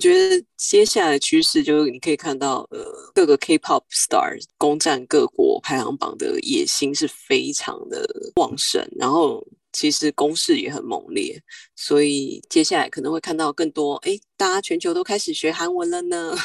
我觉得接下来的趋势就是你可以看到，呃，各个 K-pop star 攻占各国排行榜的野心是非常的旺盛，然后其实攻势也很猛烈，所以接下来可能会看到更多，哎，大家全球都开始学韩文了呢。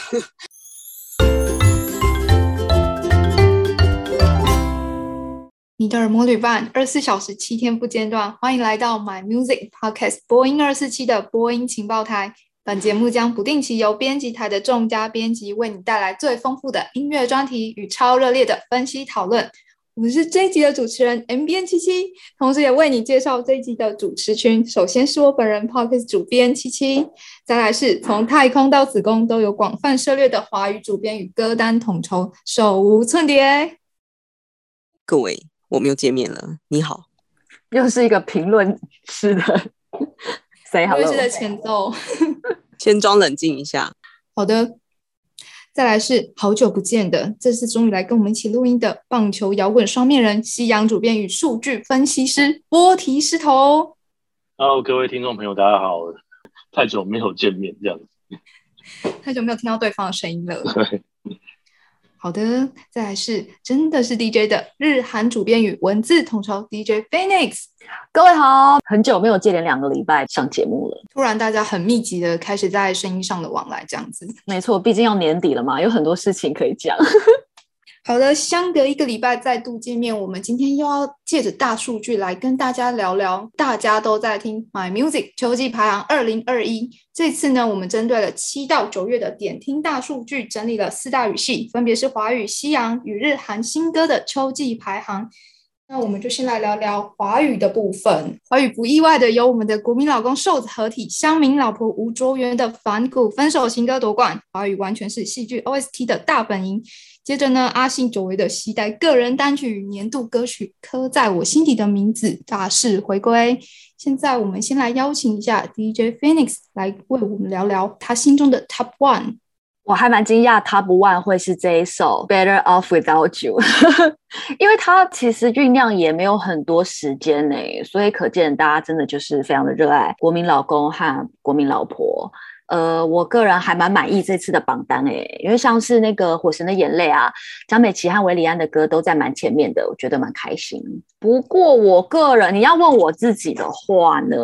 你的耳膜旅伴，二十四小时七天不间断，欢迎来到 My Music Podcast 播音二四七的播音情报台。本节目将不定期由编辑台的众家编辑为你带来最丰富的音乐专题与超热烈的分析讨论。我是这一集的主持人 MBN 七七，同时也为你介绍这一集的主持群。首先是我本人 Podcast 主编七七，再来是从太空到子宫都有广泛涉猎的华语主编与歌单统筹手无寸铁。各位。我们又见面了，你好，又是一个评论式的，say hello 的前奏，先装冷静一下。好的，再来是好久不见的，这次终于来跟我们一起录音的棒球摇滚双面人、西洋主编与数据分析师波提师头。Hello，各位听众朋友，大家好，太久没有见面，这样子，太久没有听到对方的声音了。好的，再来是真的是 DJ 的日韩主编与文字统筹 DJ Phoenix。各位好，很久没有接连两个礼拜上节目了，突然大家很密集的开始在声音上的往来，这样子。没错，毕竟要年底了嘛，有很多事情可以讲。好的，相隔一个礼拜再度见面，我们今天又要借着大数据来跟大家聊聊，大家都在听 My Music 秋季排行二零二一。这次呢，我们针对了七到九月的点听大数据，整理了四大语系，分别是华语、西洋与日韩新歌的秋季排行。那我们就先来聊聊华语的部分。华语不意外的有我们的国民老公瘦子合体，乡民老婆吴卓源的反骨分手情歌夺冠。华语完全是戏剧 OST 的大本营。接着呢，阿信久违的期待个人单曲与年度歌曲《刻在我心底的名字》大势回归。现在我们先来邀请一下 DJ Phoenix 来为我们聊聊他心中的 Top One。我还蛮惊讶 Top One 会是这一首《Better Off Without You》，因为它其实酝酿也没有很多时间呢，所以可见大家真的就是非常的热爱国民老公和国民老婆。呃，我个人还蛮满意这次的榜单诶，因为像是那个《火神的眼泪》啊，江美琪和韦礼安的歌都在蛮前面的，我觉得蛮开心。不过我个人，你要问我自己的话呢，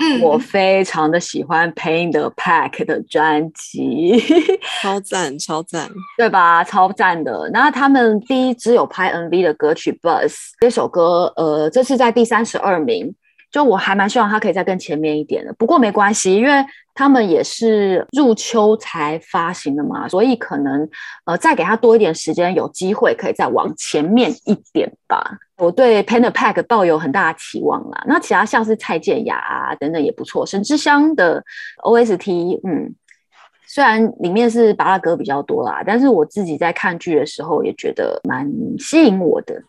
嗯，我非常的喜欢 Pay the Pack 的专辑，超赞超赞，对吧？超赞的。那他们第一支有拍 MV 的歌曲《Buzz》这首歌，呃，这次在第三十二名。就我还蛮希望他可以再更前面一点的，不过没关系，因为他们也是入秋才发行的嘛，所以可能呃再给他多一点时间，有机会可以再往前面一点吧。我对 Panda Pack 抱有很大的期望啦。那其他像是蔡健雅啊等等也不错，神之香的 OST，嗯，虽然里面是巴拉格比较多啦，但是我自己在看剧的时候也觉得蛮吸引我的。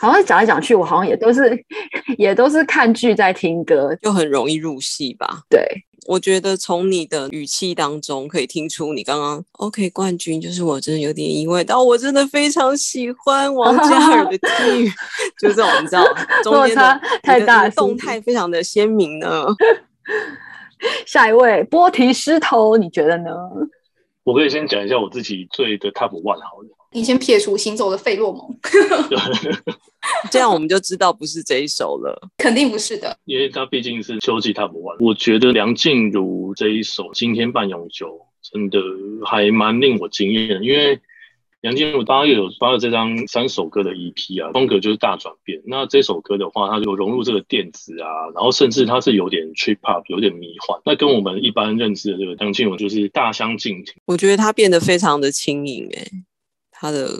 好像讲来讲去，我好像也都是，也都是看剧在听歌，就很容易入戏吧。对，我觉得从你的语气当中可以听出，你刚刚 OK 冠军，就是我真的有点意外，但我真的非常喜欢王嘉尔的剧 就这种你知道，中间的太大动态非常的鲜明呢。下一位波提师头，你觉得呢？我可以先讲一下我自己最的 Top One 好了。你先撇除行走的费洛蒙，这样我们就知道不是这一首了。肯定不是的，因为它毕竟是秋季 Top One。我觉得梁静茹这一首《今天半永久》真的还蛮令我惊艳的，因为梁静茹八月有发了这张三首歌的 EP 啊，风格就是大转变。那这首歌的话，它就融入这个电子啊，然后甚至它是有点 trip hop，有点迷幻。那跟我们一般认知的这个梁静茹就是大相径庭。我觉得她变得非常的轻盈，哎。他的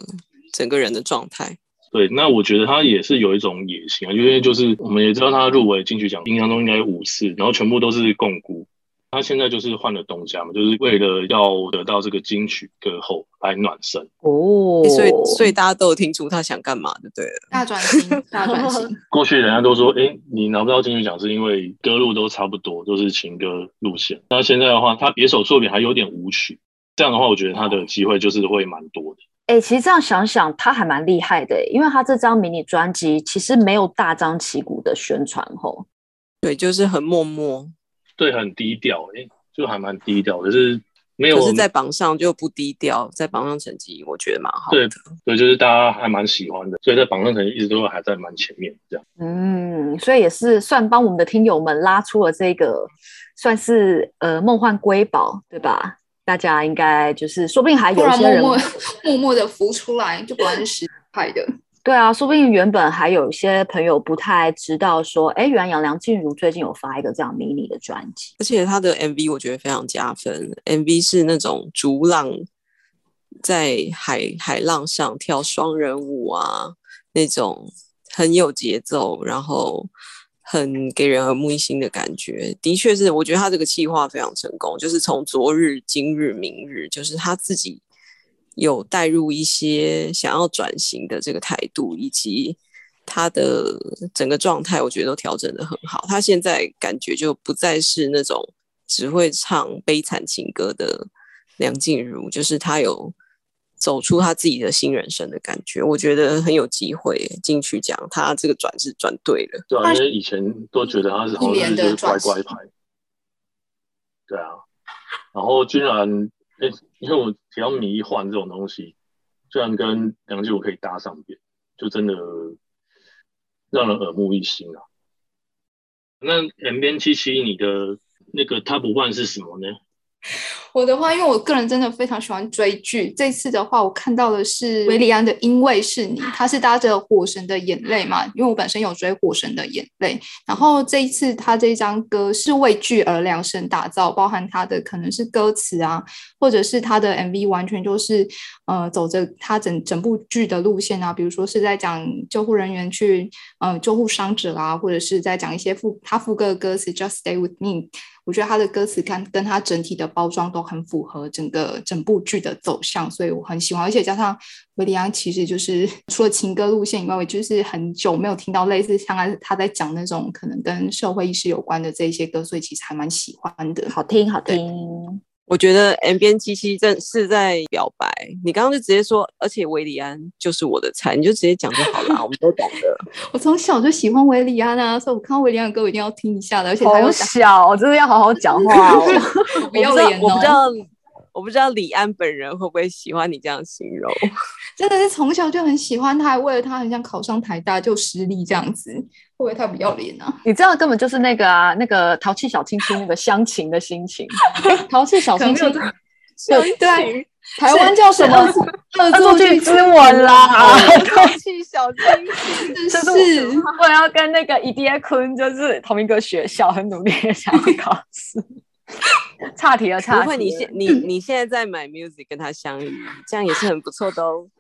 整个人的状态，对，那我觉得他也是有一种野心啊，因为就是我们也知道他入围金曲奖，印象中应该五次，然后全部都是共估。他现在就是换了东家嘛，就是为了要得到这个金曲歌后来暖身哦，所以所以大家都有听出他想干嘛的，对了，大转型，大转型。过去人家都说，哎、欸，你拿不到金曲奖是因为歌路都差不多，都是情歌路线。那现在的话，他别首作品还有点舞曲，这样的话，我觉得他的机会就是会蛮多的。哎、欸，其实这样想想，他还蛮厉害的，因为他这张迷你专辑其实没有大张旗鼓的宣传吼，对，就是很默默，对，很低调，哎，就还蛮低调。可是没有，可是在榜上就不低调，在榜上成绩我觉得蛮好的。对，对，就是大家还蛮喜欢的，所以在榜上成绩一直都还在蛮前面这样。嗯，所以也是算帮我们的听友们拉出了这个，算是呃梦幻瑰宝，对吧？大家应该就是，说不定还有些人默默 默默的浮出来，就果然是实拍的。对啊，说不定原本还有一些朋友不太知道，说，哎，原来杨梁静茹最近有发一个这样迷你的专辑，而且她的 MV 我觉得非常加分。MV 是那种逐浪在海海浪上跳双人舞啊，那种很有节奏，然后很给人耳目一新的感觉。的确是，我觉得他这个企划非常成功，就是从昨日、今日、明日，就是他自己。有带入一些想要转型的这个态度，以及他的整个状态，我觉得都调整得很好。他现在感觉就不再是那种只会唱悲惨情歌的梁静茹，就是他有走出他自己的新人生的感觉。我觉得很有机会进去讲他这个转是转对了。对啊，因为以前都觉得他是好像就是乖乖牌。对啊，然后居然。哎，因为我提到迷幻这种东西，居然跟梁静茹可以搭上边，就真的让人耳目一新啊。那 M 编七七，你的那个 Top One 是什么呢？我的话，因为我个人真的非常喜欢追剧。这次的话，我看到的是韦礼安的《因为是你》，他是搭着《火神的眼泪》嘛，因为我本身有追《火神的眼泪》。然后这一次他这一张歌是为剧而量身打造，包含他的可能是歌词啊，或者是他的 MV，完全就是呃走着他整整部剧的路线啊。比如说是在讲救护人员去呃救护伤者啊，或者是在讲一些副他副歌的歌词 Just Stay With Me。我觉得他的歌词跟跟他整体的包装都很符合整个整部剧的走向，所以我很喜欢。而且加上维里安，其实就是 除了情歌路线以外，我就是很久没有听到类似像他他在讲那种可能跟社会意识有关的这些歌，所以其实还蛮喜欢的。好听，好听。我觉得 M 编七七正是在表白，你刚刚就直接说，而且维里安就是我的菜，你就直接讲就好了，我们都懂的。我从小就喜欢维里安啊，所以我看到维里安的歌我一定要听一下的，而且他从小我真的要好好讲话哦，不要脸哦。我不知道，我不知道李安本人会不会喜欢你这样形容，真的是从小就很喜欢他，还为了他很想考上台大就失利这样子。会不会太不要脸啊？你这样根本就是那个啊，那个淘气小亲亲那个乡情的心情。淘气小亲亲，对对，台湾叫什么？恶作剧之吻啦！淘气小亲亲，是我要跟那个伊迪亚坤就是同一个学校，很努力的想要考试。岔题了，岔题了。不会，你现你你现在在买 music 跟他相遇，这样也是很不错的哦。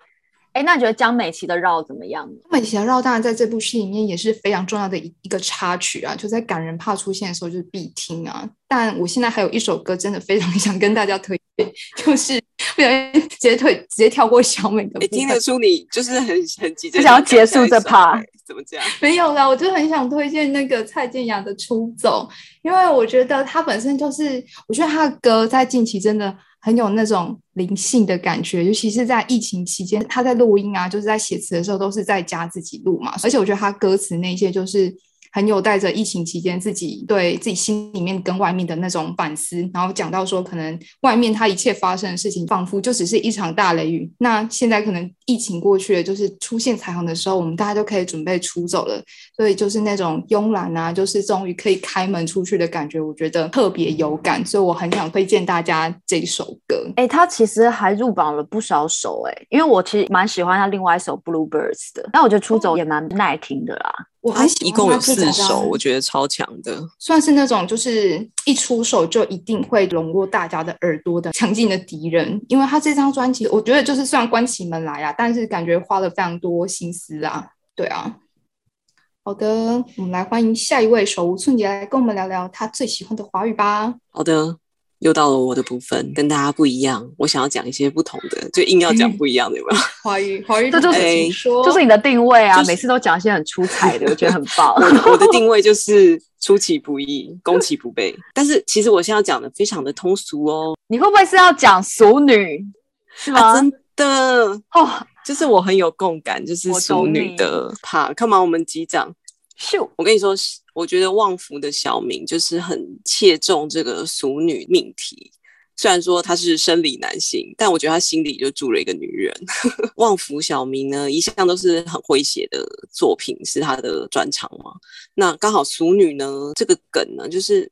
哎，那你觉得江美琪的绕怎么样？江美琪的绕当然在这部戏里面也是非常重要的一一个插曲啊，就在感人怕出现的时候就是必听啊。但我现在还有一首歌真的非常想跟大家推荐，就是 不小心直接推直接跳过小美的。你听得出你就是很很急着想要结束这趴，怎么讲？没有啦，我就很想推荐那个蔡健雅的《出走》，因为我觉得她本身就是，我觉得她的歌在近期真的。很有那种灵性的感觉，尤其是在疫情期间，他在录音啊，就是在写词的时候，都是在家自己录嘛。而且我觉得他歌词那些就是。很有带着疫情期间自己对自己心里面跟外面的那种反思，然后讲到说，可能外面它一切发生的事情，仿佛就只是一场大雷雨。那现在可能疫情过去了，就是出现彩虹的时候，我们大家就可以准备出走了。所以就是那种慵懒啊，就是终于可以开门出去的感觉，我觉得特别有感。所以我很想推荐大家这首歌。哎、欸，他其实还入榜了不少首哎、欸，因为我其实蛮喜欢他另外一首《Bluebirds》的，但我觉得出走也蛮耐听的啦。我很喜欢，一共有四首，我觉得超强的，算是那种就是一出手就一定会笼络大家的耳朵的强劲的敌人。因为他这张专辑，我觉得就是虽然关起门来啊，但是感觉花了非常多心思啊。对啊，好的，我们来欢迎下一位手无寸铁来跟我们聊聊他最喜欢的华语吧。好的。又到了我的部分，跟大家不一样。我想要讲一些不同的，就硬要讲不一样的，有没有？华语，华语，这就是、欸、就是你的定位啊！就是、每次都讲一些很出彩的，我觉得很棒。我，我的 定位就是出其不意，攻其不备。但是其实我现在讲的非常的通俗哦。你会不会是要讲俗女？是吗？啊、真的哦，就是我很有共感，就是俗女的。好，Come on，我们击掌。秀，我跟你说，我觉得旺福的小明就是很切中这个俗女命题，虽然说他是生理男性，但我觉得他心里就住了一个女人。旺福小明呢，一向都是很诙谐的作品，是他的专长嘛。那刚好俗女呢，这个梗呢，就是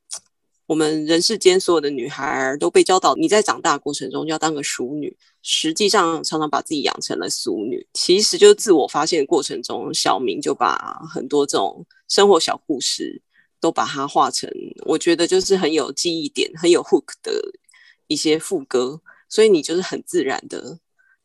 我们人世间所有的女孩儿都被教导，你在长大过程中就要当个淑女。实际上，常常把自己养成了俗女，其实就是自我发现的过程中，小明就把很多这种生活小故事都把它画成，我觉得就是很有记忆点、很有 hook 的一些副歌，所以你就是很自然的，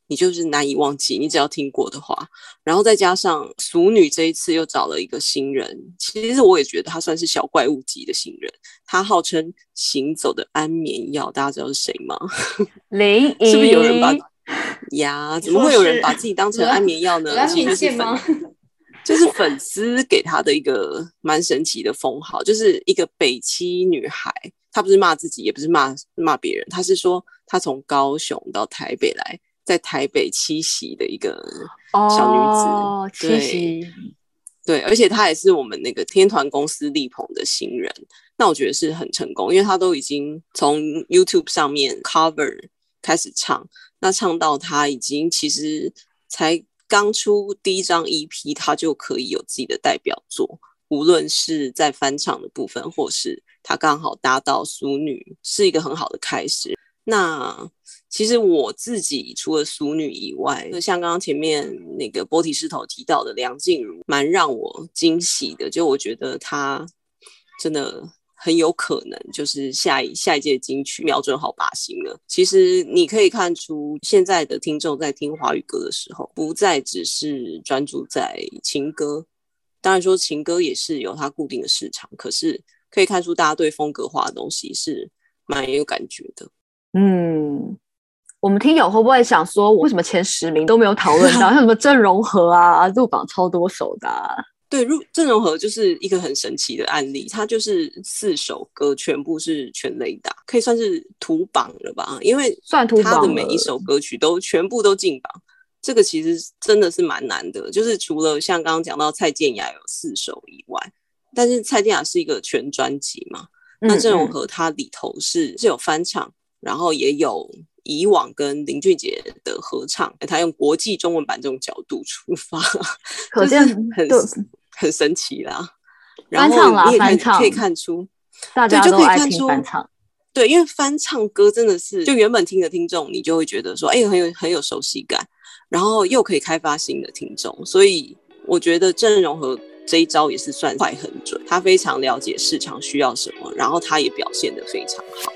你就是难以忘记。你只要听过的话，然后再加上俗女这一次又找了一个新人，其实我也觉得他算是小怪物级的新人，他号称行走的安眠药，大家知道是谁吗？林是不是有人把呀？怎么会有人把自己当成安眠药呢？其实是粉，就是粉丝给她的一个蛮神奇的封号，就是一个北七女孩。她不是骂自己，也不是骂骂别人，她是说她从高雄到台北来，在台北七夕的一个小女子。哦，栖息。对，而且她也是我们那个天团公司力捧的新人。那我觉得是很成功，因为她都已经从 YouTube 上面 cover 开始唱，那唱到她已经其实才刚出第一张 EP，她就可以有自己的代表作，无论是在翻唱的部分，或是她刚好搭到淑女，是一个很好的开始。那其实我自己除了淑女以外，就像刚刚前面那个波提师头提到的梁静茹，蛮让我惊喜的，就我觉得她真的。很有可能就是下一下一届金曲瞄准好靶心了。其实你可以看出，现在的听众在听华语歌的时候，不再只是专注在情歌。当然说情歌也是有它固定的市场，可是可以看出大家对风格化的东西是蛮有感觉的。嗯，我们听友会不会想说，为什么前十名都没有讨论到？像什么郑容和啊，入榜超多首的啊。对，入郑容和就是一个很神奇的案例，他就是四首歌全部是全雷打，可以算是土榜了吧？因为算他的每一首歌曲都全部都进榜，这个其实真的是蛮难的。就是除了像刚刚讲到蔡健雅有四首以外，但是蔡健雅是一个全专辑嘛，那郑容和他里头是嗯嗯是有翻唱，然后也有以往跟林俊杰的合唱，他用国际中文版这种角度出发，可见很。很神奇啦，然后你也可以可以看出，大家都爱听翻唱。对，因为翻唱歌真的是，就原本听的听众，你就会觉得说，哎，很有很有熟悉感，然后又可以开发新的听众，所以我觉得郑容和这一招也是算快很准，他非常了解市场需要什么，然后他也表现得非常好。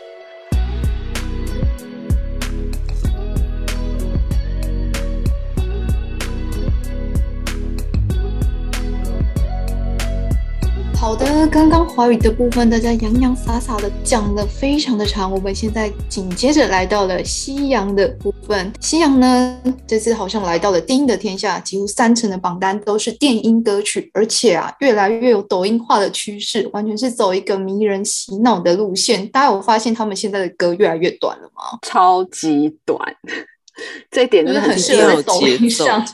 好的，刚刚华语的部分大家洋洋洒洒的讲的非常的长，我们现在紧接着来到了西洋的部分。西洋呢，这次好像来到了电音的天下，几乎三成的榜单都是电音歌曲，而且啊，越来越有抖音化的趋势，完全是走一个迷人洗脑的路线。大家有发现他们现在的歌越来越短了吗？超级短，这一点真的很适合抖音上，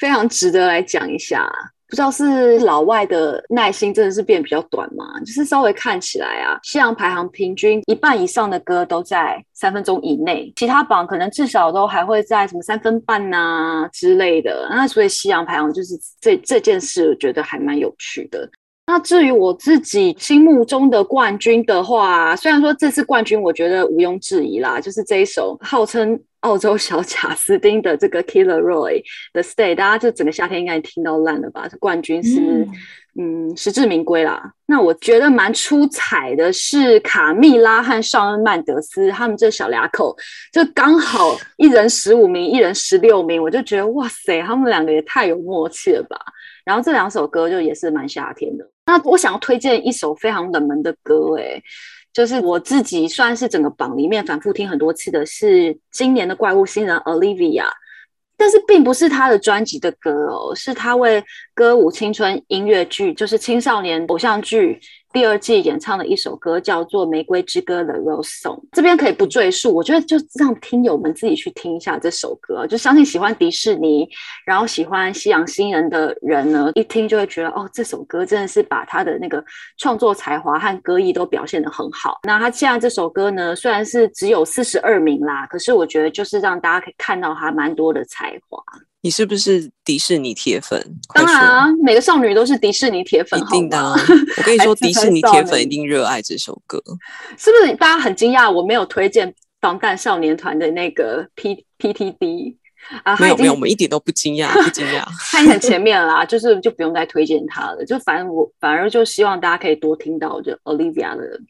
非常值得来讲一下。不知道是老外的耐心真的是变比较短吗？就是稍微看起来啊，西洋排行平均一半以上的歌都在三分钟以内，其他榜可能至少都还会在什么三分半呐、啊、之类的。那所以西洋排行就是这这件事，我觉得还蛮有趣的。那至于我自己心目中的冠军的话，虽然说这次冠军我觉得毋庸置疑啦，就是这一首号称澳洲小贾斯汀的这个 Killer Roy 的 Stay，大家就整个夏天应该听到烂了吧？这冠军是嗯，嗯实至名归啦。那我觉得蛮出彩的是卡蜜拉和尚恩曼德斯他们这小俩口，就刚好一人十五名，一人十六名，我就觉得哇塞，他们两个也太有默契了吧。然后这两首歌就也是蛮夏天的。那我想要推荐一首非常冷门的歌，诶，就是我自己算是整个榜里面反复听很多次的，是今年的怪物新人 Olivia，但是并不是他的专辑的歌哦，是他为歌舞青春音乐剧，就是青少年偶像剧第二季演唱的一首歌，叫做《玫瑰之歌》的 Rose Song。这边可以不赘述，我觉得就让听友们自己去听一下这首歌。就相信喜欢迪士尼，然后喜欢西洋新人的人呢，一听就会觉得哦，这首歌真的是把他的那个创作才华和歌艺都表现得很好。那他现在这首歌呢，虽然是只有四十二名啦，可是我觉得就是让大家可以看到他蛮多的才华。你是不是迪士尼铁粉？当然啊，每个少女都是迪士尼铁粉，一定的啊。我跟你说，迪士尼铁粉一定热爱这首歌，是不是？大家很惊讶，我没有推荐防弹少年团的那个 P P T D 啊？没有没有，我们一点都不惊讶，不惊讶。他很前面啦，就是就不用再推荐他了。就反正我反而就希望大家可以多听到就 Olivia 的。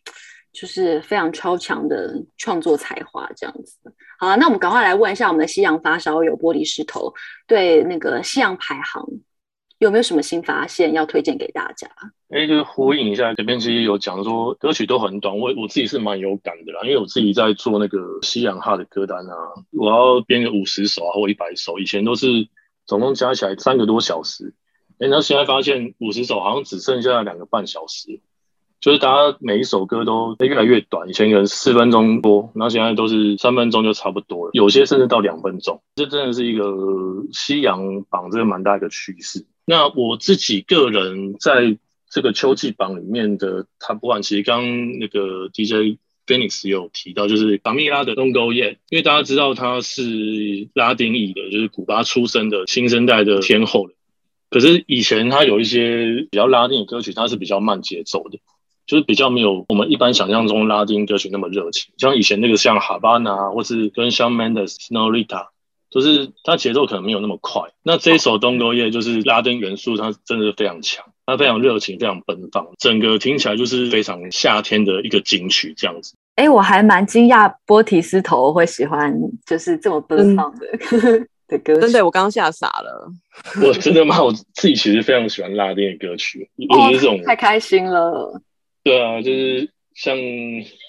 就是非常超强的创作才华，这样子。好了，那我们赶快来问一下我们的西洋发烧友玻璃石头，对那个西洋排行有没有什么新发现要推荐给大家？哎、就是呼应一下，这边其实有讲说歌曲都很短，我我自己是蛮有感的啦，因为我自己在做那个西洋哈的歌单啊，我要编个五十首啊或一百首，以前都是总共加起来三个多小时，哎、欸，然后现在发现五十首好像只剩下两个半小时。就是大家每一首歌都越来越短，以前可能四分钟多，然后现在都是三分钟就差不多了，有些甚至到两分钟。这真的是一个西洋榜这个蛮大一个趋势。那我自己个人在这个秋季榜里面的 Top One，其实刚那个 DJ Phoenix 有提到，就是卡蜜拉的 Don't Go Yet，因为大家知道他是拉丁裔的，就是古巴出生的新生代的天后。可是以前他有一些比较拉丁的歌曲，它是比较慢节奏的。就是比较没有我们一般想象中拉丁歌曲那么热情，像以前那个像哈巴那，或是跟 Shawn Mendes、Señorita，就是它节奏可能没有那么快。那这一首 Don't Go Yet 就是拉丁元素，它真的是非常强，它非常热情，非常奔放，整个听起来就是非常夏天的一个金曲这样子。哎、欸，我还蛮惊讶波提斯头会喜欢就是这么奔放的、嗯、的歌曲，真的，我刚刚吓傻了。我真的吗？我自己其实非常喜欢拉丁的歌曲，我觉得这种、哦、太开心了。对啊，就是像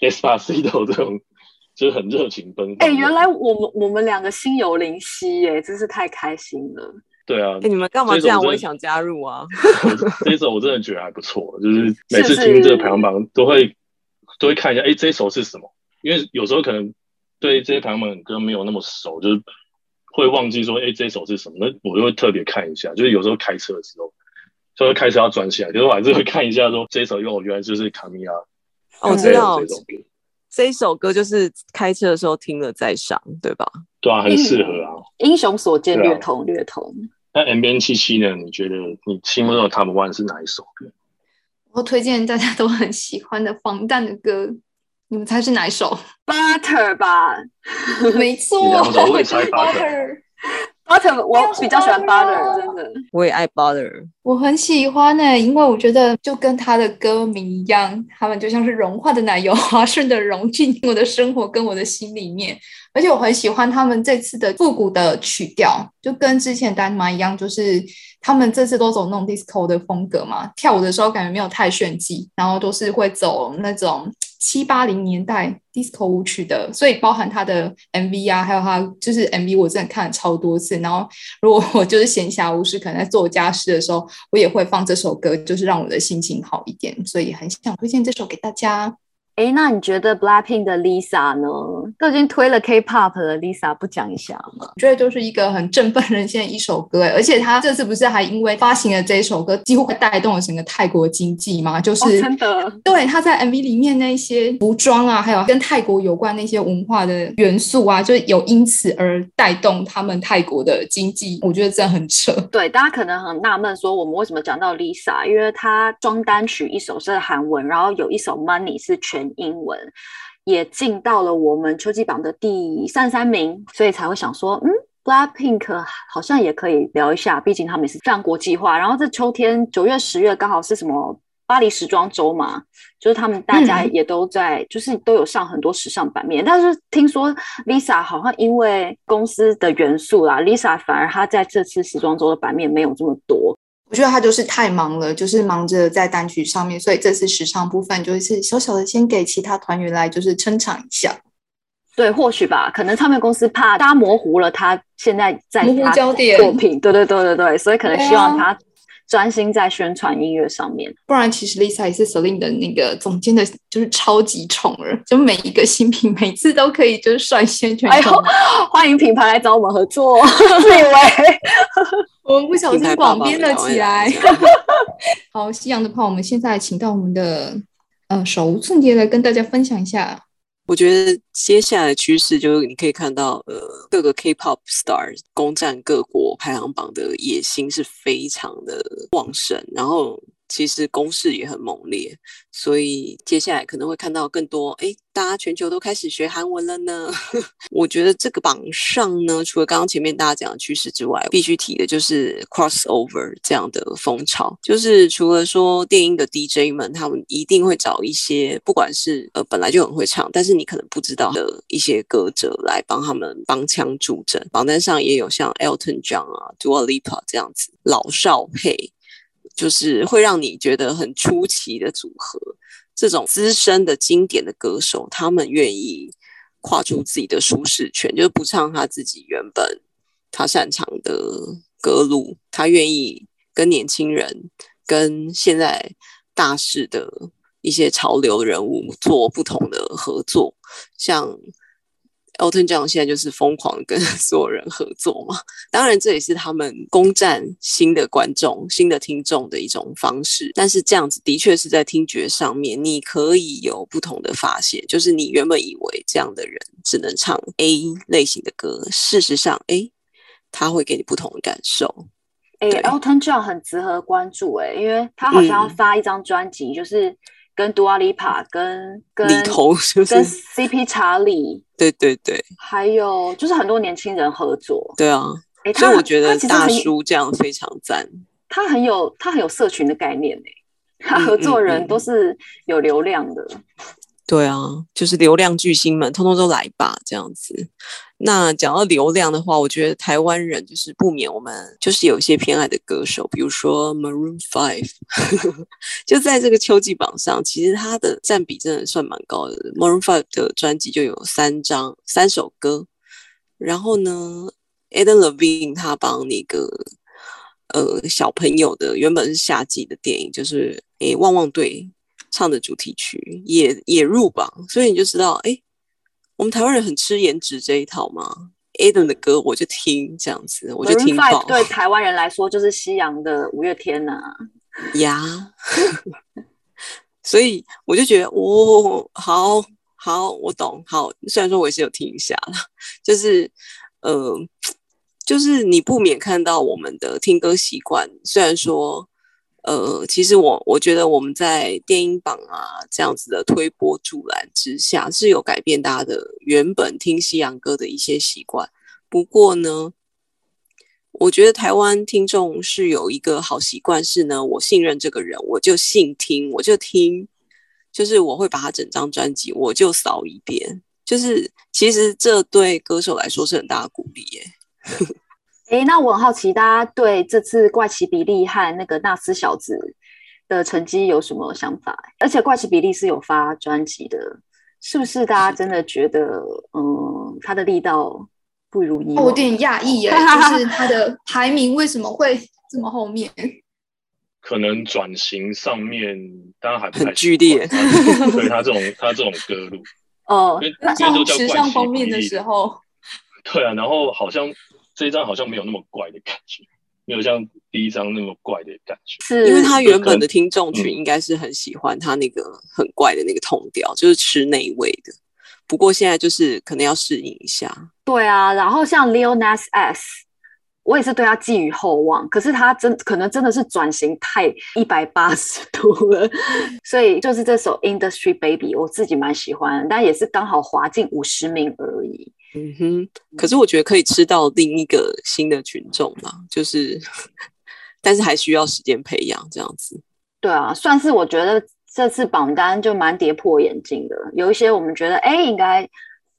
Despacito 这种，就是很热情奔放。哎、欸，原来我们我们两个心有灵犀，哎，真是太开心了。对啊，欸、你们干嘛这样？我也想加入啊。这一首我真的觉得还不错，就是每次听这个排行榜都会是是都会看一下，哎、欸，这一首是什么？因为有时候可能对这些排行榜歌没有那么熟，就是会忘记说，哎、欸，这一首是什么？那我就会特别看一下，就是有时候开车的时候。所以开始要转起来，就是我还是会看一下，说 这首歌我原来就是卡米拉。哦，我知道这，首歌就是开车的时候听了再上，对吧？对啊，很适合啊。英雄所见略同，略同。那 MBN 七七呢？你觉得你心目中的 Top One 是哪一首歌？我推荐大家都很喜欢的防弹的歌，你们猜是哪一首？Butter 吧，没错，我也猜 Butter。Butter，我比较喜欢 Butter，真的，我也爱 Butter，我很喜欢呢、欸，因为我觉得就跟他的歌名一样，他们就像是融化的奶油，滑顺的融进我的生活跟我的心里面。而且我很喜欢他们这次的复古的曲调，就跟之前 Dynamite 一样，就是他们这次都走那种 disco 的风格嘛，跳舞的时候感觉没有太炫技，然后都是会走那种。七八零年代 disco 舞曲的，所以包含他的 MV 啊，还有他就是 MV，我真的看了超多次。然后如果我就是闲暇无事，可能在做家事的时候，我也会放这首歌，就是让我的心情好一点。所以很想推荐这首给大家。哎，那你觉得 Blackpink 的 Lisa 呢？都已经推了 K-pop 了，Lisa 不讲一下吗？我觉得就是一个很振奋人心的一首歌，而且他这次不是还因为发行了这一首歌，几乎会带动了整个泰国经济吗？就是、哦、真的，对，他在 MV 里面那些服装啊，还有跟泰国有关那些文化的元素啊，就有因此而带动他们泰国的经济。我觉得这很扯。对，大家可能很纳闷，说我们为什么讲到 Lisa？因为她双单曲一首是韩文，然后有一首 Money 是全。英文也进到了我们秋季榜的第三十三名，所以才会想说，嗯，Blackpink 好像也可以聊一下，毕竟他们也是非常国际化。然后这秋天九月、十月刚好是什么巴黎时装周嘛，就是他们大家也都在，嗯、就是都有上很多时尚版面。但是听说 Lisa 好像因为公司的元素啦，Lisa 反而她在这次时装周的版面没有这么多。我觉得他就是太忙了，就是忙着在单曲上面，所以这次时尚部分就是小小的先给其他团员来就是撑场一下。对，或许吧，可能唱片公司怕大家模糊了他现在在他作品，对对对对对，所以可能希望他专心在宣传音乐上面。不然，其实 Lisa 也是 Celine 的那个总监的，就是超级宠儿，就每一个新品每次都可以就是率先全球。欢迎品牌来找我们合作，自以为 我们不小心广编了起来。好，夕阳的话，我们现在请到我们的呃手无寸铁来跟大家分享一下。我觉得接下来趋势就是你可以看到，呃，各个 K-pop star 攻占各国排行榜的野心是非常的旺盛，然后。其实攻势也很猛烈，所以接下来可能会看到更多。哎，大家全球都开始学韩文了呢。我觉得这个榜上呢，除了刚刚前面大家讲的趋势之外，必须提的就是 crossover 这样的风潮。就是除了说电音的 DJ 们，他们一定会找一些不管是呃本来就很会唱，但是你可能不知道的一些歌者来帮他们帮腔助阵。榜单上也有像 Elton John 啊、Dua Lipa 这样子老少配。就是会让你觉得很出奇的组合，这种资深的经典的歌手，他们愿意跨出自己的舒适圈，就是不唱他自己原本他擅长的歌路，他愿意跟年轻人、跟现在大势的一些潮流人物做不同的合作，像。Elton John 现在就是疯狂跟 所有人合作嘛，当然这也是他们攻占新的观众、新的听众的一种方式。但是这样子的确是在听觉上面，你可以有不同的发现。就是你原本以为这样的人只能唱 A 类型的歌，事实上，哎，他会给你不同的感受。哎，Elton John 很值得关注哎，因为他好像要发一张专辑，嗯、就是。跟 Dua Lipa 跟跟里头是不是跟 CP 查理，对对对，还有就是很多年轻人合作，对啊，欸、所以我觉得大叔这样非常赞。他很有他很有社群的概念欸，他合作人都是有流量的。嗯嗯嗯对啊，就是流量巨星们，通通都来吧，这样子。那讲到流量的话，我觉得台湾人就是不免我们就是有一些偏爱的歌手，比如说 Maroon Five，就在这个秋季榜上，其实他的占比真的算蛮高的。Maroon Five 的专辑就有三张三首歌，然后呢，Adam Levine 他帮那个呃小朋友的原本是夏季的电影，就是诶汪汪队。唱的主题曲也也入榜，所以你就知道，哎，我们台湾人很吃颜值这一套嘛。Adam 的歌我就听这样子，我就听爆。对台湾人来说，就是西洋的五月天呐、啊。呀，所以我就觉得，哦，好好，我懂。好，虽然说我也是有听一下了，就是，呃，就是你不免看到我们的听歌习惯，虽然说。呃，其实我我觉得我们在电音榜啊这样子的推波助澜之下，是有改变大家的原本听西洋歌的一些习惯。不过呢，我觉得台湾听众是有一个好习惯，是呢，我信任这个人，我就信听，我就听，就是我会把他整张专辑我就扫一遍。就是其实这对歌手来说是很大的鼓励耶。哎，那我很好奇，大家对这次怪奇比利和那个纳斯小子的成绩有什么想法？而且怪奇比利是有发专辑的，是不是？大家真的觉得，嗯，他的力道不如以往？我有点讶异耶，就是他的 排名为什么会这么后面？可能转型上面，当然还不太很剧烈。对他这种他这种歌路，哦，那像时尚封面的时候，对啊，然后好像。这一张好像没有那么怪的感觉，没有像第一张那么怪的感觉。是因为他原本的听众群应该是很喜欢他那个很怪的那个 tone 调，就是吃那一味的。不过现在就是可能要适应一下。对啊，然后像 Lil Nas S 我也是对他寄予厚望，可是他真可能真的是转型太一百八十度了，所以就是这首 Industry Baby 我自己蛮喜欢，但也是刚好滑进五十名而已。嗯哼，可是我觉得可以吃到另一个新的群众嘛，就是，但是还需要时间培养这样子。对啊，算是我觉得这次榜单就蛮跌破眼镜的，有一些我们觉得哎应该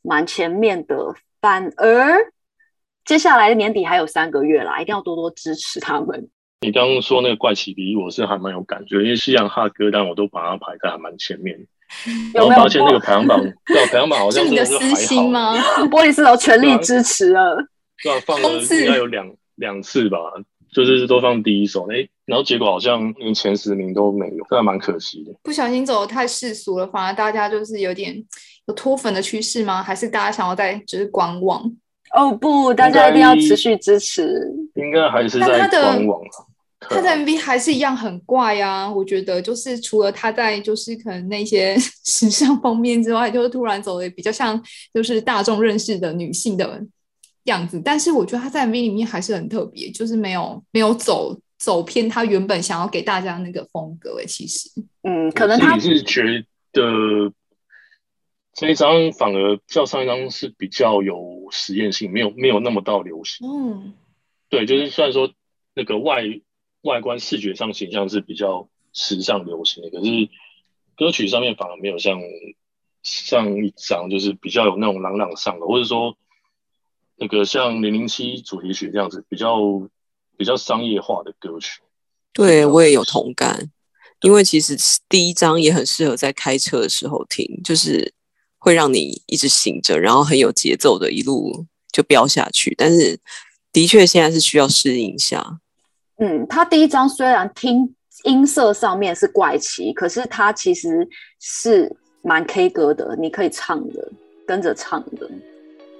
蛮前面的，反而接下来的年底还有三个月啦，一定要多多支持他们。你刚刚说那个怪奇比利，我是还蛮有感觉，因为西洋哈歌，但我都把它排在还蛮前面。然后发现那个排行榜，对啊，排行榜好像是你的私心吗？波丽丝都全力支持了，对啊，放了应该有两两次吧，就是都放第一首，哎，然后结果好像连前十名都没有，这还蛮可惜的。不小心走得太世俗了，反而大家就是有点有脱粉的趋势吗？还是大家想要再就是观望？哦不，大家一定要持续支持。应该还是在观望。他的 MV 还是一样很怪啊，我觉得就是除了他在就是可能那些 时尚方面之外，就是突然走的比较像就是大众认识的女性的样子，但是我觉得他在 MV 里面还是很特别，就是没有没有走走偏他原本想要给大家那个风格诶，其实，嗯，可能他是觉得这一张反而较上一张是比较有实验性，没有没有那么到流行，嗯，对，就是虽然说那个外。外观视觉上形象是比较时尚流行的，可是歌曲上面反而没有像上一张就是比较有那种朗朗上口，或者说那个像零零七主题曲这样子比较比较商业化的歌曲。对，我也有同感，因为其实第一张也很适合在开车的时候听，就是会让你一直醒着，然后很有节奏的一路就飙下去。但是的确现在是需要适应一下。嗯，他第一张虽然听音色上面是怪奇，可是他其实是蛮 K 歌的，你可以唱的，跟着唱的。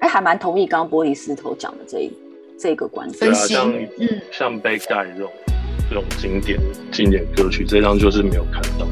哎，还蛮同意刚刚玻璃石头讲的这一这个观点。对啊，像嗯，像 Bad Guy 这种这种经典经典歌曲，这张就是没有看到。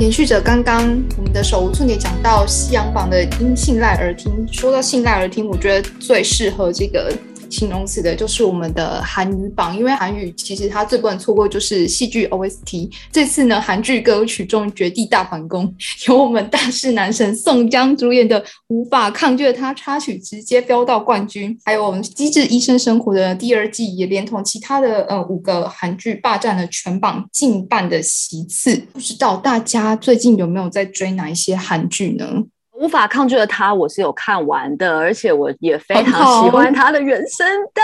延续着刚刚我们的手无寸铁讲到西洋榜的因信赖而听，说到信赖而听，我觉得最适合这个。形容词的就是我们的韩语榜，因为韩语其实它最不能错过就是戏剧 OST。这次呢，韩剧歌曲终于绝地大反攻，由我们大势男神宋江主演的《无法抗拒的他》插曲直接飙到冠军。还有我们《机智医生生活》的第二季也连同其他的呃五个韩剧霸占了全榜近半的席次。不知道大家最近有没有在追哪一些韩剧呢？无法抗拒的他，我是有看完的，而且我也非常喜欢他的原声带，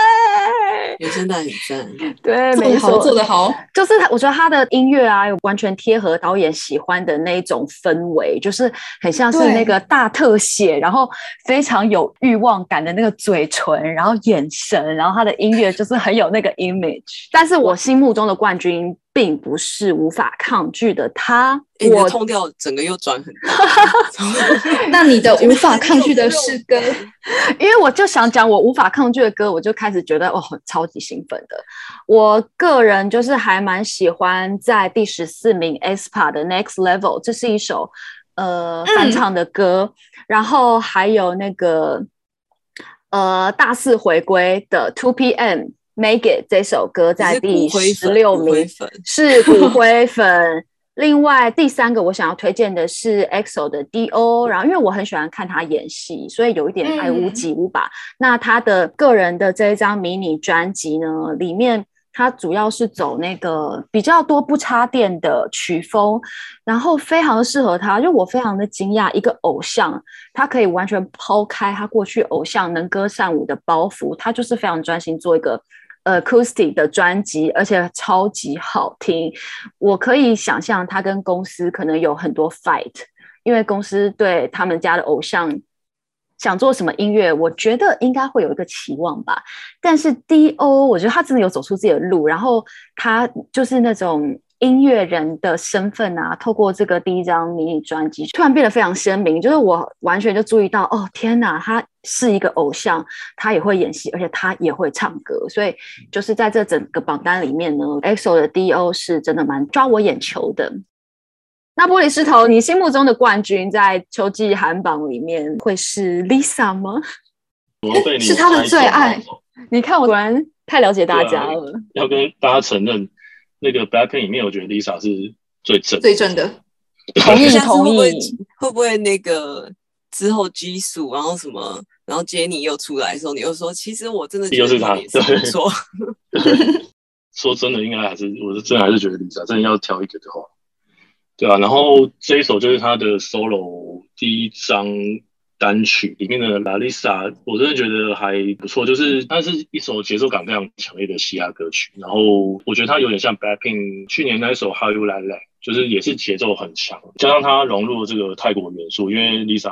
原声带很赞，对，没错，做得好，就是他，我觉得他的音乐啊，有完全贴合导演喜欢的那一种氛围，就是很像是那个大特写，然后非常有欲望感的那个嘴唇，然后眼神，然后他的音乐就是很有那个 image，但是我心目中的冠军。并不是无法抗拒的他，欸、我痛掉整个又转很大。那你的 无法抗拒的是歌，因为我就想讲我无法抗拒的歌，我就开始觉得哦，超级兴奋的。我个人就是还蛮喜欢在第十四名 aespa 的 Next Level，这是一首呃翻唱的歌，嗯、然后还有那个呃大四回归的 Two PM。Make It 这首歌在第十六名，是骨灰粉。另外第三个我想要推荐的是 EXO 的 D.O.，然后因为我很喜欢看他演戏，所以有一点爱屋及乌吧。嗯、那他的个人的这一张迷你专辑呢，里面他主要是走那个比较多不插电的曲风，然后非常的适合他，就我非常的惊讶，一个偶像他可以完全抛开他过去偶像能歌善舞的包袱，他就是非常专心做一个。Acoustic 的专辑，而且超级好听。我可以想象他跟公司可能有很多 fight，因为公司对他们家的偶像想做什么音乐，我觉得应该会有一个期望吧。但是 D.O，我觉得他真的有走出自己的路，然后他就是那种。音乐人的身份啊，透过这个第一张迷你专辑，突然变得非常鲜明。就是我完全就注意到，哦，天哪，他是一个偶像，他也会演戏，而且他也会唱歌。所以，就是在这整个榜单里面呢，EXO 的 D.O 是真的蛮抓我眼球的。那玻璃石头，你心目中的冠军在秋季韩榜里面会是 Lisa 吗？是他的最爱。你看，我果然太了解大家了。啊、要跟大家承认。那个 BLACKPINK 里面，我觉得 Lisa 是最正、最正的。同意同意。会不会那个之后 Jisoo 然后什么，然后 Jennie 又出来的时候，你又说，其实我真的觉得又是他，对，说 说真的，应该还是我是真的还是觉得 Lisa 真的要挑一个的话，对啊。然后这一首就是他的 solo 第一张单曲里面的 Lalisa，我真的觉得还不错，就是它是一首节奏感非常强烈的嘻哈歌曲。然后我觉得它有点像 Blackpink 去年那一首 How You Like That，就是也是节奏很强，加上它融入了这个泰国元素，因为 Lisa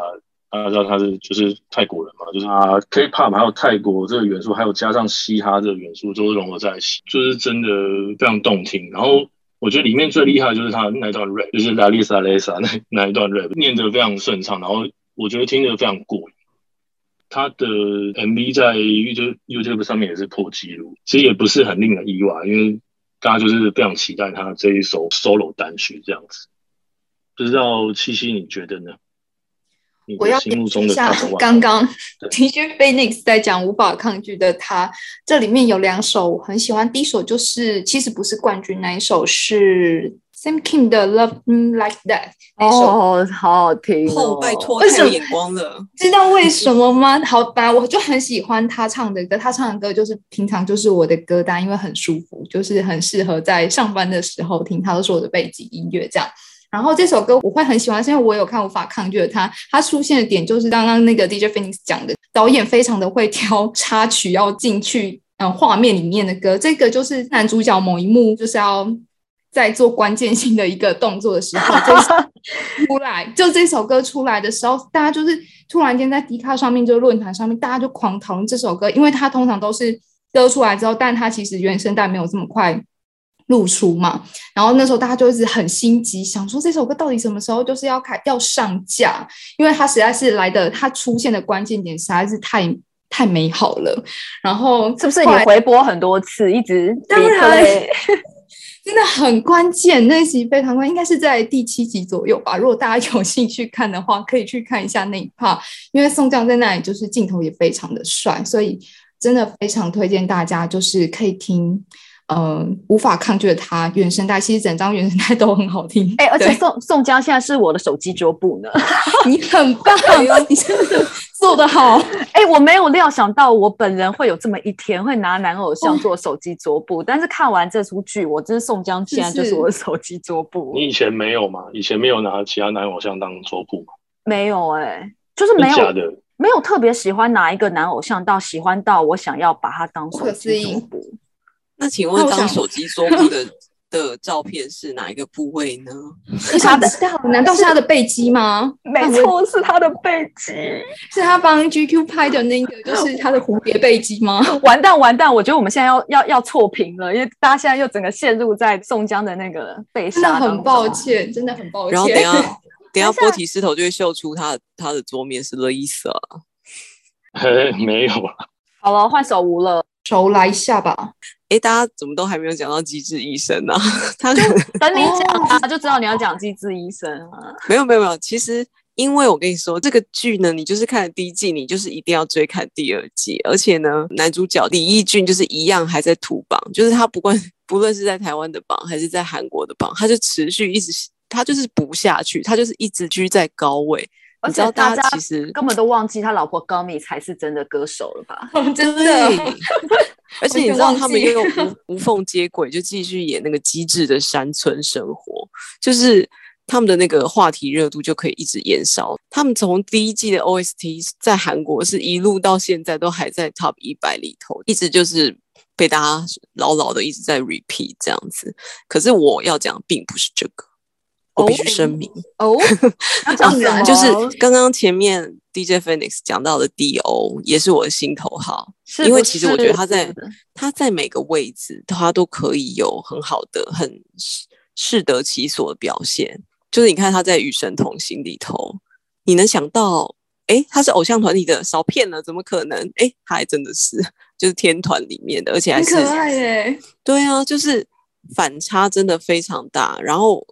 大家知道她是就是泰国人嘛，就是啊 K-pop 还有泰国这个元素，还有加上嘻哈这个元素，都是融合在一起，就是真的非常动听。然后我觉得里面最厉害的就是他那一段 rap，就是 Lalisa Lalisa 那那一段 rap 念得非常顺畅，然后。我觉得听着非常过瘾，他的 MV 在 YouTube YouTube 上面也是破纪录，其实也不是很令人意外，因为大家就是非常期待他这一首 solo 单曲这样子。不知道七七你觉得呢？我要心目中的刚刚 DJ Phoenix 在讲无法抗拒的他，这里面有两首我很喜欢，第一首就是其实不是冠军那一首是。Sam Kim 的 Love Me Like That 哦，好好听哦！拜托，太有眼光了。知道为什么吗？好吧，我就很喜欢他唱的歌。他唱的歌就是平常就是我的歌单，因为很舒服，就是很适合在上班的时候听。他都是我的背景音乐这样。然后这首歌我会很喜欢，是因为我有看无法抗拒的他。他出现的点就是刚刚那个 DJ Phoenix 讲的，导演非常的会挑插曲要进去嗯画面里面的歌。这个就是男主角某一幕就是要。在做关键性的一个动作的时候，就出来，就这首歌出来的时候，大家就是突然间在迪卡上面，就论坛上面，大家就狂讨论这首歌，因为它通常都是歌出来之后，但它其实原声带没有这么快露出嘛。然后那时候大家就一直很心急，想说这首歌到底什么时候就是要开要上架，因为它实在是来的，它出现的关键点实在是太太美好了。然后是不是你回播很多次，一直当然。真的很关键，那一集非常关，应该是在第七集左右吧。如果大家有兴趣看的话，可以去看一下那一趴因为宋江在那里就是镜头也非常的帅，所以真的非常推荐大家，就是可以听。嗯、呃，无法抗拒的他原声带，其实整张原声带都很好听。哎、欸，而且宋宋江现在是我的手机桌布呢，你很棒，你真的做得好。哎、欸，我没有料想到我本人会有这么一天，会拿男偶像做手机桌布。但是看完这出剧，我真是宋江现在就是我的手机桌布。你以前没有吗？以前没有拿其他男偶像当桌布吗？没有哎、欸，就是没有的，没有特别喜欢哪一个男偶像，到喜欢到我想要把他当手机桌布。那请问，当手机桌布的的照片是哪一个部位呢？是他的？难道是他的背肌吗？没错，是他的背肌。是他帮 GQ 拍的那个，就是他的蝴蝶背肌吗？完蛋，完蛋！我觉得我们现在要要要错评了，因为大家现在又整个陷入在宋江的那个被杀。真的很抱歉，真的很抱歉。然后等下 等下波提斯头就会秀出他他的桌面是 Lisa。嘿，没有了。好了，换手无了。手来一下吧。哎，大家怎么都还没有讲到《机智医生》呢？他就等你讲，他就知道你要讲《机智医生》啊。没有没有没有，其实因为我跟你说，这个剧呢，你就是看了第一季，你就是一定要追看第二季。而且呢，男主角李义俊就是一样还在土榜，就是他不管不论是在台湾的榜还是在韩国的榜，他就持续一直，他就是不下去，他就是一直居在高位。而且大家其实根本都忘记他老婆高米才是真的歌手了吧？真的。而且你知道他们又 无无缝接轨，就继续演那个机智的山村生活，就是他们的那个话题热度就可以一直延烧。他们从第一季的 OST 在韩国是一路到现在都还在 Top 一百里头，一直就是被大家牢牢的一直在 repeat 这样子。可是我要讲并不是这个。我必须声明哦，就是刚刚前面 DJ Phoenix 讲到的 D.O 也是我的心头好，是是因为其实我觉得他在他在每个位置他都可以有很好的、很适得其所的表现。就是你看他在《与神同行》里头，你能想到，哎，他是偶像团体的，少骗了，怎么可能？哎，他还真的是，就是天团里面的，而且还可爱耶。对啊，就是反差真的非常大，然后。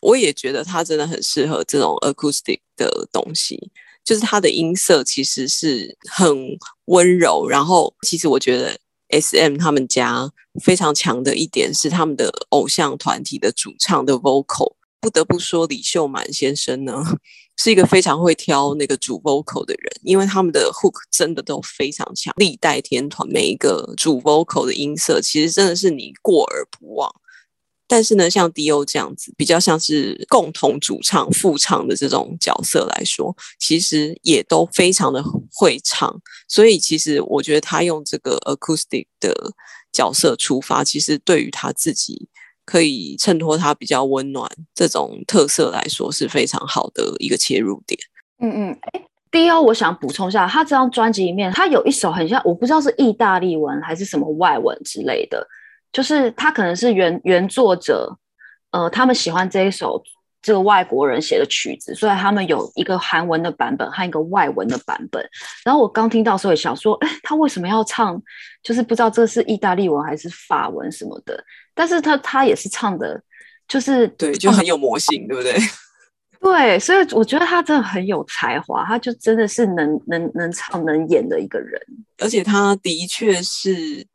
我也觉得他真的很适合这种 acoustic 的东西，就是他的音色其实是很温柔。然后，其实我觉得 SM 他们家非常强的一点是他们的偶像团体的主唱的 vocal。不得不说，李秀满先生呢是一个非常会挑那个主 vocal 的人，因为他们的 hook 真的都非常强。历代天团每一个主 vocal 的音色，其实真的是你过而不忘。但是呢，像 D.O 这样子比较像是共同主唱、副唱的这种角色来说，其实也都非常的会唱。所以其实我觉得他用这个 acoustic 的角色出发，其实对于他自己可以衬托他比较温暖这种特色来说，是非常好的一个切入点。嗯嗯，哎，D.O 我想补充一下，他这张专辑里面，他有一首很像，我不知道是意大利文还是什么外文之类的。就是他可能是原原作者，呃，他们喜欢这一首这个外国人写的曲子，所以他们有一个韩文的版本和一个外文的版本。然后我刚听到的时候也想说，哎，他为什么要唱？就是不知道这是意大利文还是法文什么的。但是他他也是唱的，就是对，就很有魔性，对不对？对，所以我觉得他真的很有才华，他就真的是能能能唱能演的一个人，而且他的确是。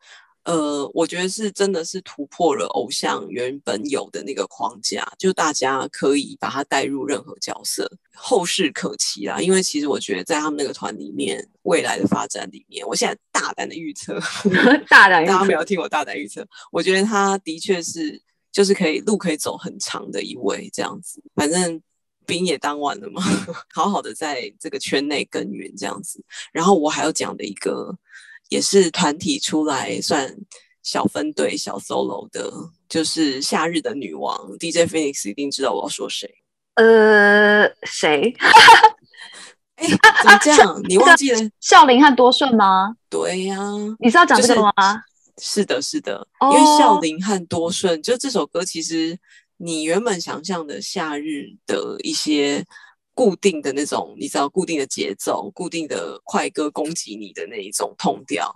呃，我觉得是真的是突破了偶像原本有的那个框架，就大家可以把他带入任何角色，后世可期啦。因为其实我觉得在他们那个团里面，未来的发展里面，我现在大胆的预测，大胆预测，大家没有听我大胆预测，我觉得他的确是就是可以路可以走很长的一位这样子。反正兵也当完了嘛，好好的在这个圈内耕耘这样子。然后我还要讲的一个。也是团体出来算小分队、小 solo 的，就是夏日的女王 DJ Phoenix，一定知道我要说谁？呃，谁？哎、欸，怎么这样？啊、你忘记了 孝琳和多顺吗？对呀、啊，你是要讲这个吗？是，是的，是的，因为孝琳和多顺，就这首歌，其实你原本想象的夏日的一些。固定的那种，你知道，固定的节奏，固定的快歌攻击你的那一种痛调。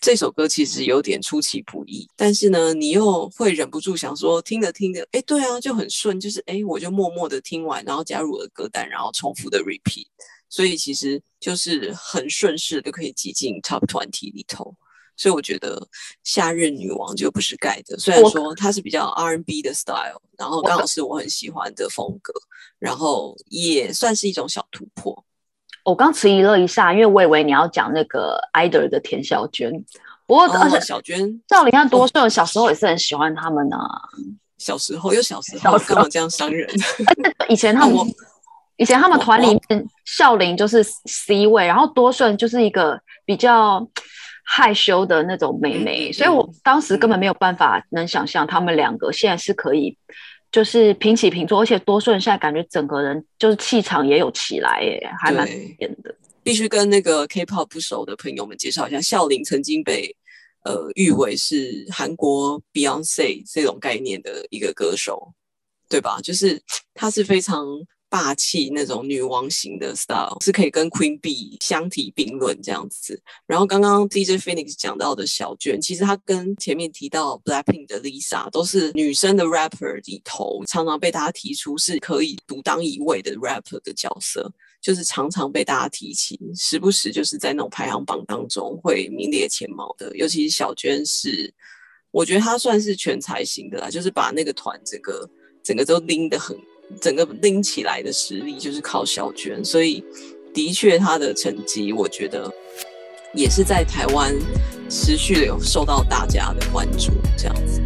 这首歌其实有点出其不意，但是呢，你又会忍不住想说，听着听着，哎，对啊，就很顺，就是哎，我就默默的听完，然后加入我的歌单，然后重复的 repeat，所以其实就是很顺势就可以挤进 top twenty 里头。所以我觉得夏日女王就不是盖的，虽然说它是比较 R&B 的 style，然后刚好是我很喜欢的风格，然后也算是一种小突破。我刚迟疑了一下，因为我以为你要讲那个 idol 的田小娟，不过而且小娟，照你看多顺小时候也是很喜欢他们啊。小时候又小时候干嘛这样伤人？以前他们以前他们团里面孝琳就是 C 位，然后多顺就是一个比较。害羞的那种妹妹，嗯、所以我当时根本没有办法能想象他们两个现在是可以，就是平起平坐，而且多顺现在感觉整个人就是气场也有起来耶，还蛮演的。必须跟那个 K-pop 不熟的朋友们介绍一下，孝琳曾经被呃誉为是韩国 Beyonce 这种概念的一个歌手，对吧？就是他是非常。霸气那种女王型的 style 是可以跟 Queen B 相提并论这样子。然后刚刚 DJ Phoenix 讲到的小娟，其实她跟前面提到 Blackpink 的 Lisa 都是女生的 rapper 里头，常常被大家提出是可以独当一位的 rapper 的角色，就是常常被大家提起，时不时就是在那种排行榜当中会名列前茅的。尤其是小娟是，我觉得她算是全才型的啦，就是把那个团整个整个都拎得很。整个拎起来的实力就是靠小娟，所以的确她的成绩，我觉得也是在台湾持续的有受到大家的关注，这样子。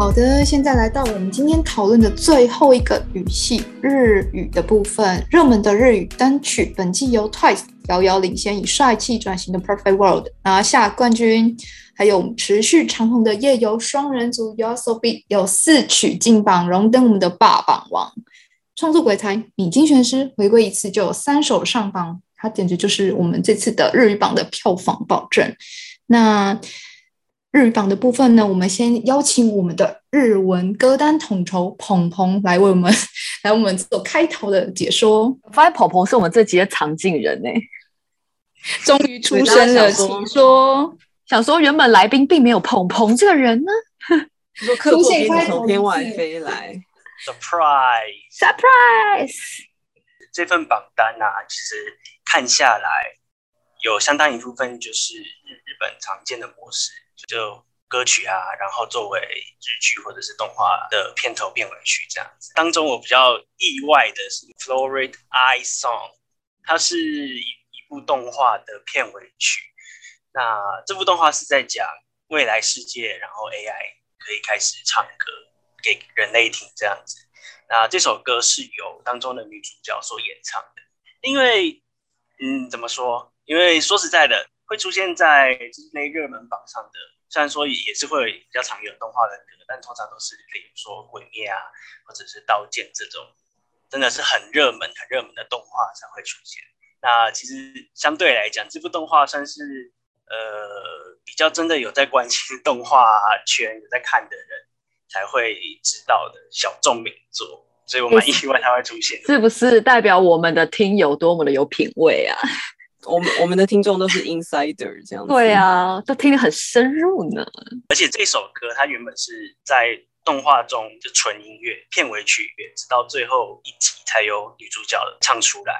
好的，现在来到我们今天讨论的最后一个语系日语的部分。热门的日语单曲，本季由 Twice 遥遥领先，以帅气转型的 Perfect World 拿下冠军。还有持续长红的夜游双人组 y o s o b 有四曲进榜，荣登我们的霸榜王。创作鬼才米津玄师回归一次就有三首上榜，他简直就是我们这次的日语榜的票房保证。那。日语榜的部分呢，我们先邀请我们的日文歌单统筹鹏鹏来为我们 来我们做开头的解说。我发现鹏鹏是我们这集的常进人呢，终于出生了。请说，想说原本来宾并没有鹏鹏这个人呢，出现开从天外飞来，surprise，surprise。这份榜单呢、啊，其实看下来有相当一部分就是日日本常见的模式。就歌曲啊，然后作为日剧或者是动画的片头片尾曲这样子。当中我比较意外的是《Florid Eye Song》，它是一一部动画的片尾曲。那这部动画是在讲未来世界，然后 AI 可以开始唱歌给人类听这样子。那这首歌是由当中的女主角所演唱的。因为，嗯，怎么说？因为说实在的，会出现在那热门榜上的，虽然说也是会比较常有动画的歌，但通常都是比如说《鬼灭》啊，或者是《刀剑》这种，真的是很热门、很热门的动画才会出现。那其实相对来讲，这部动画算是呃比较真的有在关心动画圈、有在看的人才会知道的小众名作，所以我蛮意外它会出现。是不是代表我们的听友多么的有品味啊？我们我们的听众都是 insider 这样子，对啊，都听得很深入呢。而且这首歌它原本是在动画中就纯音乐片尾曲乐，直到最后一集才由女主角唱出来。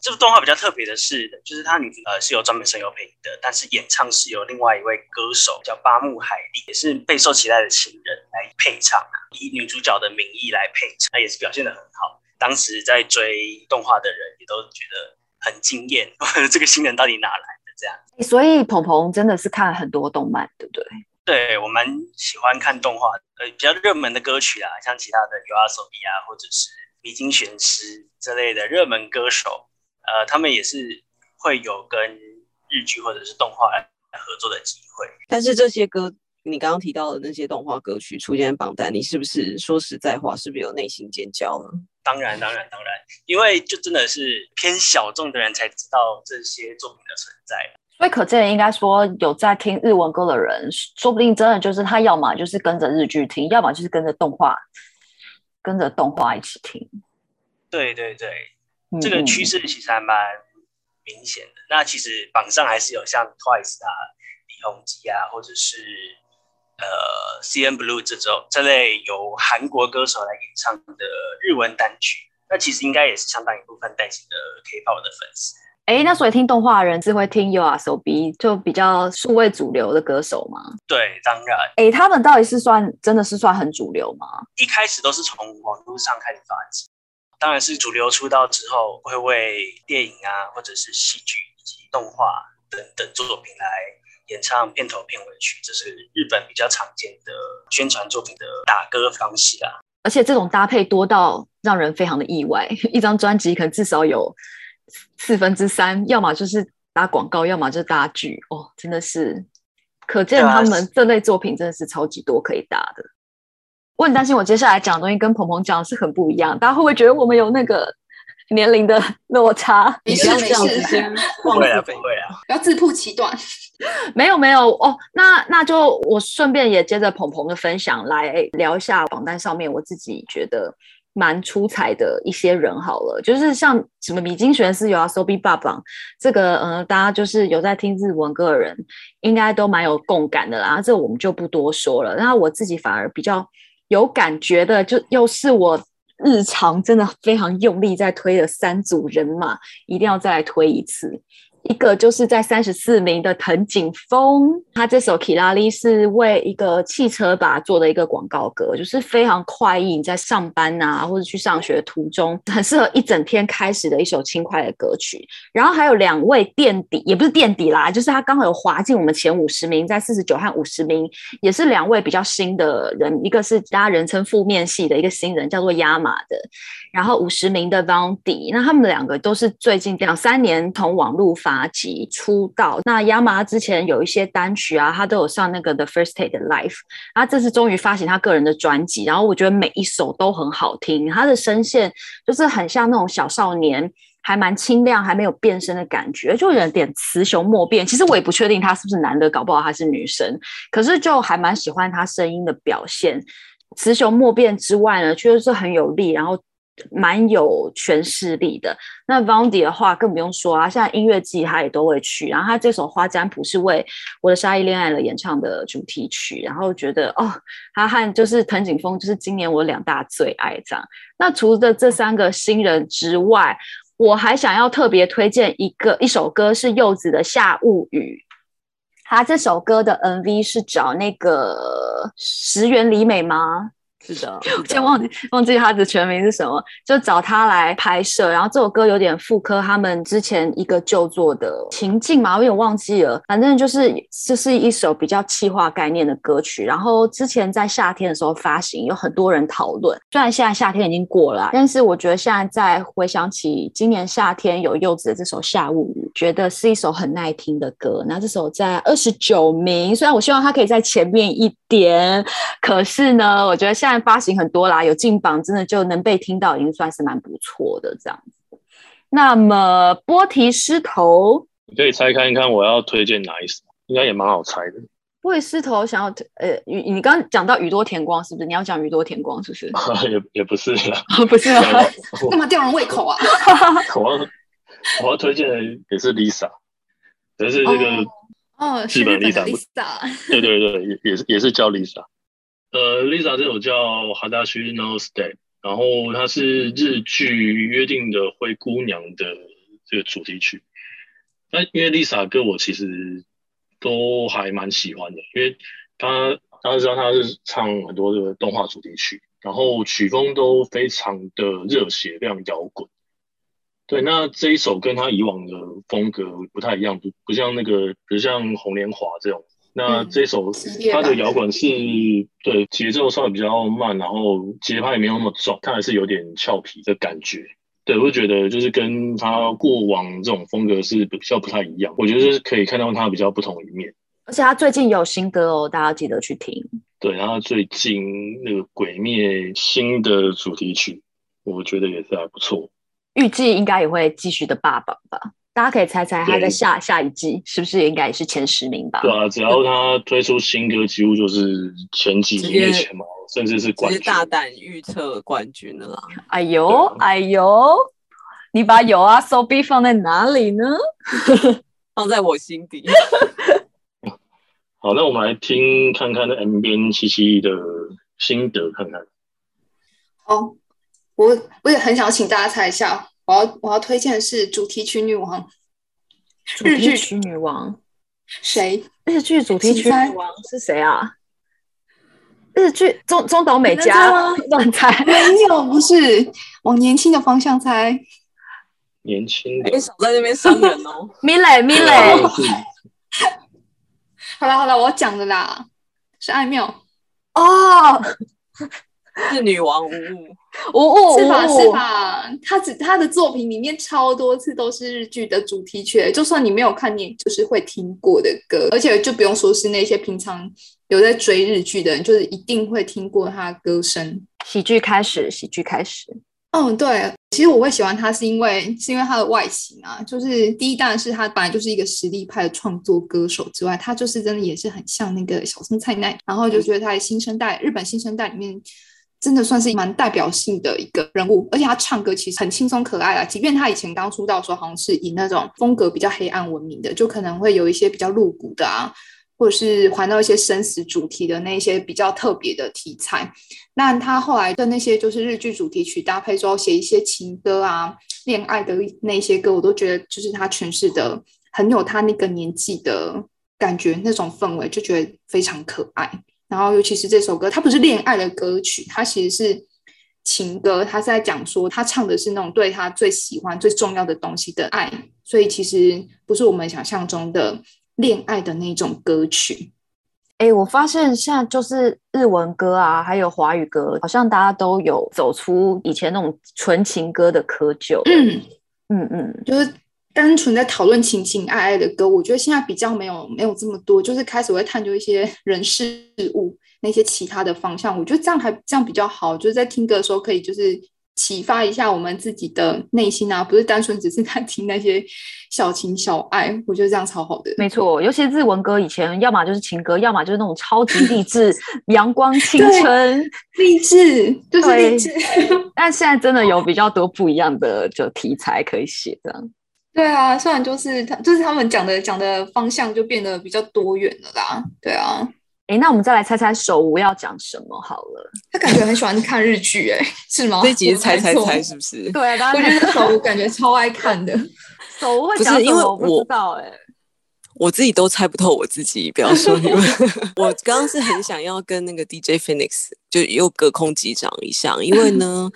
这部动画比较特别的是，就是它女主呃是由专门声优配音的，但是演唱是由另外一位歌手叫八木海莉，也是备受期待的新人来配唱，以女主角的名义来配唱，她也是表现的很好。当时在追动画的人也都觉得。很惊艳，这个新人到底哪来的？这样，所以鹏鹏真的是看了很多动漫，对不对？对，我蛮喜欢看动画，呃，比较热门的歌曲啊，像其他的 UASOBI 啊，或者是迷津玄师这类的热门歌手，呃，他们也是会有跟日剧或者是动画来合作的机会。但是这些歌，你刚刚提到的那些动画歌曲出现榜单，你是不是说实在话，是不是有内心尖叫了？当然，当然，当然，因为就真的是偏小众的人才知道这些作品的存在。所以可见，应该说有在听日文歌的人，说不定真的就是他，要么就是跟着日剧听，要么就是跟着动画，跟着动画一起听。对对对，嗯、这个趋势其实还蛮明显的。那其实榜上还是有像 Twice 啊、李弘基啊，或者是。呃，CNBLUE 这种这类由韩国歌手来演唱的日文单曲，那其实应该也是相当一部分带起的 K-pop 的粉丝。哎，那所以听动画的人是会听 YOASOBI 就比较数位主流的歌手吗？对，当然。哎，他们到底是算真的是算很主流吗？一开始都是从网络上开始发迹，当然是主流出道之后，会为电影啊，或者是戏剧以及动画等等作品来。演唱片头片尾曲，这是日本比较常见的宣传作品的打歌方式啊。而且这种搭配多到让人非常的意外，一张专辑可能至少有四分之三，要么就是打广告，要么就是搭剧。哦，真的是可见他们这类作品真的是超级多可以搭的。我很担心我接下来讲的东西跟鹏鹏讲的是很不一样，大家会不会觉得我们有那个？年龄的落差，你不要这样子先不会啊，不会啊，不要自曝其短。没有没有哦，那那就我顺便也接着鹏鹏的分享来聊一下榜单上面我自己觉得蛮出彩的一些人好了，就是像什么米津玄师有 YOASOBI 霸榜，这个呃大家就是有在听日文歌的人应该都蛮有共感的啦，这我们就不多说了。然后我自己反而比较有感觉的，就又是我。日常真的非常用力在推的三组人马，一定要再来推一次。一个就是在三十四名的藤井风，他这首《Kirari》是为一个汽车吧做的一个广告歌，就是非常快意，你在上班啊或者去上学途中，很适合一整天开始的一首轻快的歌曲。然后还有两位垫底，也不是垫底啦，就是他刚好有滑进我们前五十名，在四十九和五十名，也是两位比较新的人，一个是大家人称负面系的一个新人，叫做亚马的。然后五十名的 Vandy，那他们两个都是最近两三年从网络发迹出道。那亚麻之前有一些单曲啊，他都有上那个 The First Take Life 他这次终于发行他个人的专辑，然后我觉得每一首都很好听。他的声线就是很像那种小少年，还蛮清亮，还没有变声的感觉，就有点雌雄莫辨。其实我也不确定他是不是男的，搞不好他是女生，可是就还蛮喜欢他声音的表现。雌雄莫辨之外呢，确实是很有力，然后。蛮有诠释力的。那 Vandy 的话更不用说啊，现在音乐季他也都会去。然后他这首《花占卜》是为《我的沙溢恋爱了》演唱的主题曲。然后觉得哦，他和就是藤井风就是今年我两大最爱这样。那除了这三个新人之外，我还想要特别推荐一个一首歌，是柚子的《夏物语》。他这首歌的 MV 是找那个石原里美吗？是的，我先忘记忘记他的全名是什么，就找他来拍摄。然后这首歌有点复刻他们之前一个旧作的情境嘛，我有点忘记了。反正就是这是一首比较气化概念的歌曲。然后之前在夏天的时候发行，有很多人讨论。虽然现在夏天已经过了，但是我觉得现在再回想起今年夏天有柚子的这首《下午雨》，觉得是一首很耐听的歌。那这首在二十九名，虽然我希望它可以在前面一点，可是呢，我觉得现在。发行很多啦，有进榜，真的就能被听到，已经算是蛮不错的这样子。那么波提狮头，你可以猜看一看，我要推荐哪一首？应该也蛮好猜的。波提狮头想要呃，你你刚刚讲到宇多田光是不是？你要讲宇多田光是不是？也也不是啦，不是啊，干嘛吊人胃口啊？我要我要推荐的也是 Lisa，可是这个哦，日本，Lisa 对对对，也也是也是叫 Lisa。呃，Lisa 这首叫《Hadashi no Step》，然后它是日剧《约定的灰姑娘》的这个主题曲。那因为 Lisa 歌我其实都还蛮喜欢的，因为她大家知道她是唱很多这个动画主题曲，然后曲风都非常的热血，非常摇滚。对，那这一首跟她以往的风格不太一样，不不像那个，不像红莲华这种。那这首它的摇滚是对节奏稍微比较慢，然后节拍也没有那么重，它还是有点俏皮的感觉。对，我觉得就是跟他过往这种风格是比较不太一样。我觉得就是可以看到他比较不同的一面。而且他最近有新歌哦，大家记得去听。对，然后最近那个《鬼灭》新的主题曲，我觉得也是还不错。预计应该也会继续的霸榜吧。大家可以猜猜他在下下一季是不是应该也是前十名吧？对啊，只要他推出新歌，几乎就是前几名的前茅，甚至是冠军。大胆预测冠军了啦！哎呦，哎呦，你把 YOASOBI 放在哪里呢？放在我心底。好，那我们来听看看那 M 编七七的心得，看看。好，我我也很想请大家猜一下。我要我要推荐的是主题曲女王，主题曲女王谁？日剧主题曲女王是谁啊？日剧中中岛美嘉 乱猜？没有，不是往年轻的方向猜。年轻的，你少在那边伤人哦。米蕾，米蕾。好了好了，我讲的啦，是爱妙哦。是女王无误，无 误是吧？是吧？他只他的作品里面超多次都是日剧的主题曲，就算你没有看，你就是会听过的歌，而且就不用说是那些平常有在追日剧的人，就是一定会听过他的歌声。喜剧开始，喜剧开始。嗯，对，其实我会喜欢他，是因为是因为他的外形啊，就是第一当然是他本来就是一个实力派的创作歌手之外，他就是真的也是很像那个小松菜奈，然后就觉得他的新生代日本新生代里面。真的算是蛮代表性的一个人物，而且他唱歌其实很轻松可爱啊。即便他以前刚出道的时候，好像是以那种风格比较黑暗闻名的，就可能会有一些比较露骨的啊，或者是环绕一些生死主题的那些比较特别的题材。那他后来的那些就是日剧主题曲搭配之后，写一些情歌啊、恋爱的那些歌，我都觉得就是他诠释的很有他那个年纪的感觉，那种氛围就觉得非常可爱。然后，尤其是这首歌，它不是恋爱的歌曲，它其实是情歌。他是在讲说，他唱的是那种对他最喜欢、最重要的东西的爱，所以其实不是我们想象中的恋爱的那种歌曲。哎，我发现现在就是日文歌啊，还有华语歌，好像大家都有走出以前那种纯情歌的窠臼。嗯嗯嗯，就是。单纯在讨论情情爱爱的歌，我觉得现在比较没有没有这么多，就是开始会探究一些 人事物那些其他的方向。我觉得这样还这样比较好，就是在听歌的时候可以就是启发一下我们自己的内心啊，不是单纯只是在听那些小情小爱。我觉得这样超好的。没错，尤其是日文歌，以前要么就是情歌，要么就是那种超级励志、阳光青春、励志，就是励志。但现在真的有比较多不一样的就题材可以写这样。对啊，虽然就是他，就是他们讲的讲的方向就变得比较多元了啦。对啊，哎，那我们再来猜猜手无要讲什么好了。他感觉很喜欢看日剧，哎，是吗？这集是猜猜猜，是不是？对啊，我觉得手无感觉超爱看的。手无会讲什么？不是因为我不知道哎。我自己都猜不透我自己，不要说你们。我刚刚是很想要跟那个 DJ Phoenix 就又隔空击掌一下，因为呢。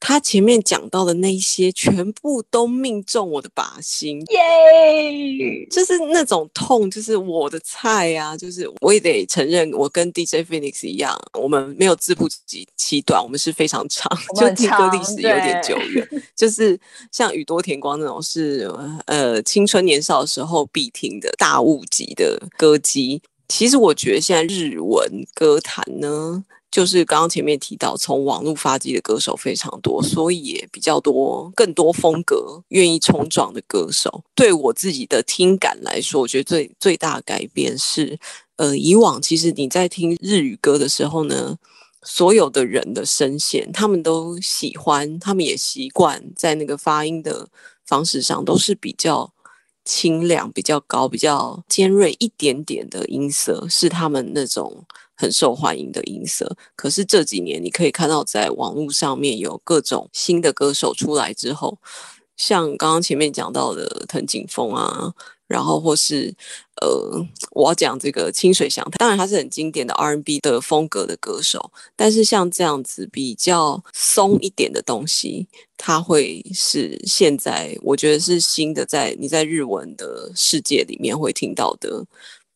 他前面讲到的那些，全部都命中我的靶心，耶就是那种痛，就是我的菜啊！就是我也得承认，我跟 DJ Phoenix 一样，我们没有自不其其短，我们是非常长，就听歌历史有点久远。就是像宇多田光那种是，是呃青春年少的时候必听的大物级的歌姬。其实我觉得现在日文歌坛呢。就是刚刚前面提到，从网络发迹的歌手非常多，所以也比较多更多风格愿意冲撞的歌手。对我自己的听感来说，我觉得最最大的改变是，呃，以往其实你在听日语歌的时候呢，所有的人的声线，他们都喜欢，他们也习惯在那个发音的方式上都是比较清亮、比较高、比较尖锐一点点的音色，是他们那种。很受欢迎的音色，可是这几年你可以看到，在网络上面有各种新的歌手出来之后，像刚刚前面讲到的藤井风啊，然后或是呃，我要讲这个清水翔太，当然他是很经典的 R&B 的风格的歌手，但是像这样子比较松一点的东西，他会是现在我觉得是新的，在你在日文的世界里面会听到的。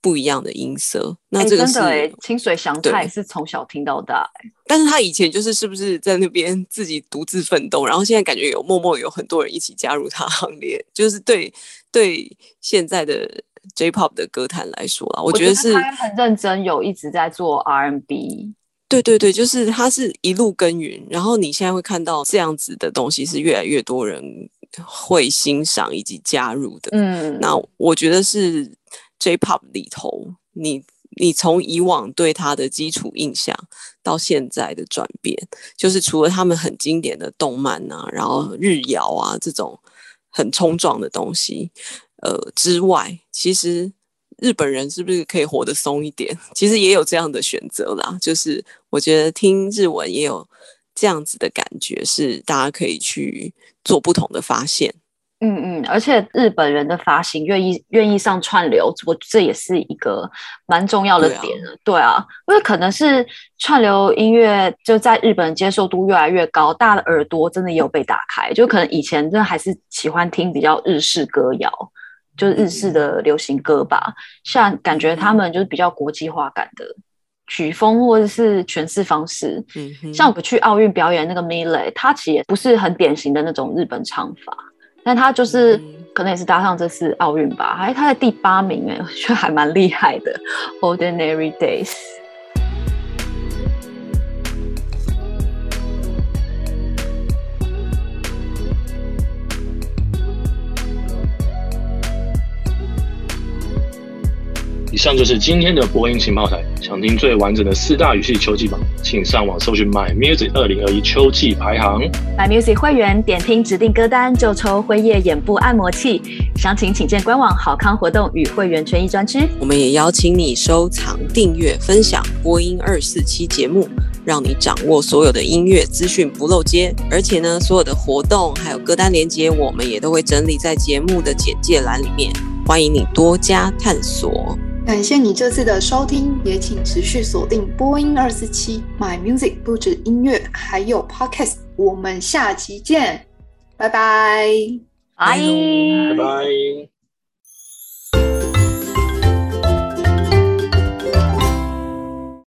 不一样的音色，那这个是、欸欸、清水祥太是从小听到大、欸，但是他以前就是是不是在那边自己独自奋斗，然后现在感觉有默默有很多人一起加入他行列，就是对对现在的 J-pop 的歌坛来说啊，我觉得是很认真，有一直在做 R&B，对对对，就是他是一路耕耘，然后你现在会看到这样子的东西是越来越多人会欣赏以及加入的，嗯，那我觉得是。J-pop 里头，你你从以往对他的基础印象到现在的转变，就是除了他们很经典的动漫啊，然后日谣啊这种很冲撞的东西，呃之外，其实日本人是不是可以活得松一点？其实也有这样的选择啦。就是我觉得听日文也有这样子的感觉，是大家可以去做不同的发现。嗯嗯，而且日本人的发型愿意愿意上串流，我这也是一个蛮重要的点了。对啊，对啊，因为可能是串流音乐就在日本接受度越来越高，大的耳朵真的也有被打开。就可能以前真的还是喜欢听比较日式歌谣，就是日式的流行歌吧。像感觉他们就是比较国际化感的曲风或者是诠释方式。嗯，像我去奥运表演那个 Miley，他其实也不是很典型的那种日本唱法。但他就是可能也是搭上这次奥运吧，还他在第八名哎，我觉得还蛮厉害的。Ordinary Days。以上就是今天的播音情报台。想听最完整的四大语系秋季榜，请上网搜寻 My Music 二零二一秋季排行。My Music 会员点听指定歌单就抽辉夜眼部按摩器，详情请见官网好康活动与会员权益专区。我们也邀请你收藏、订阅、分享播音二四期节目，让你掌握所有的音乐资讯不漏接。而且呢，所有的活动还有歌单连接，我们也都会整理在节目的简介栏里面，欢迎你多加探索。感谢你这次的收听，也请持续锁定播音二四七 My Music，不止音乐，还有 Podcast。我们下期见，拜拜，拜拜。拜拜。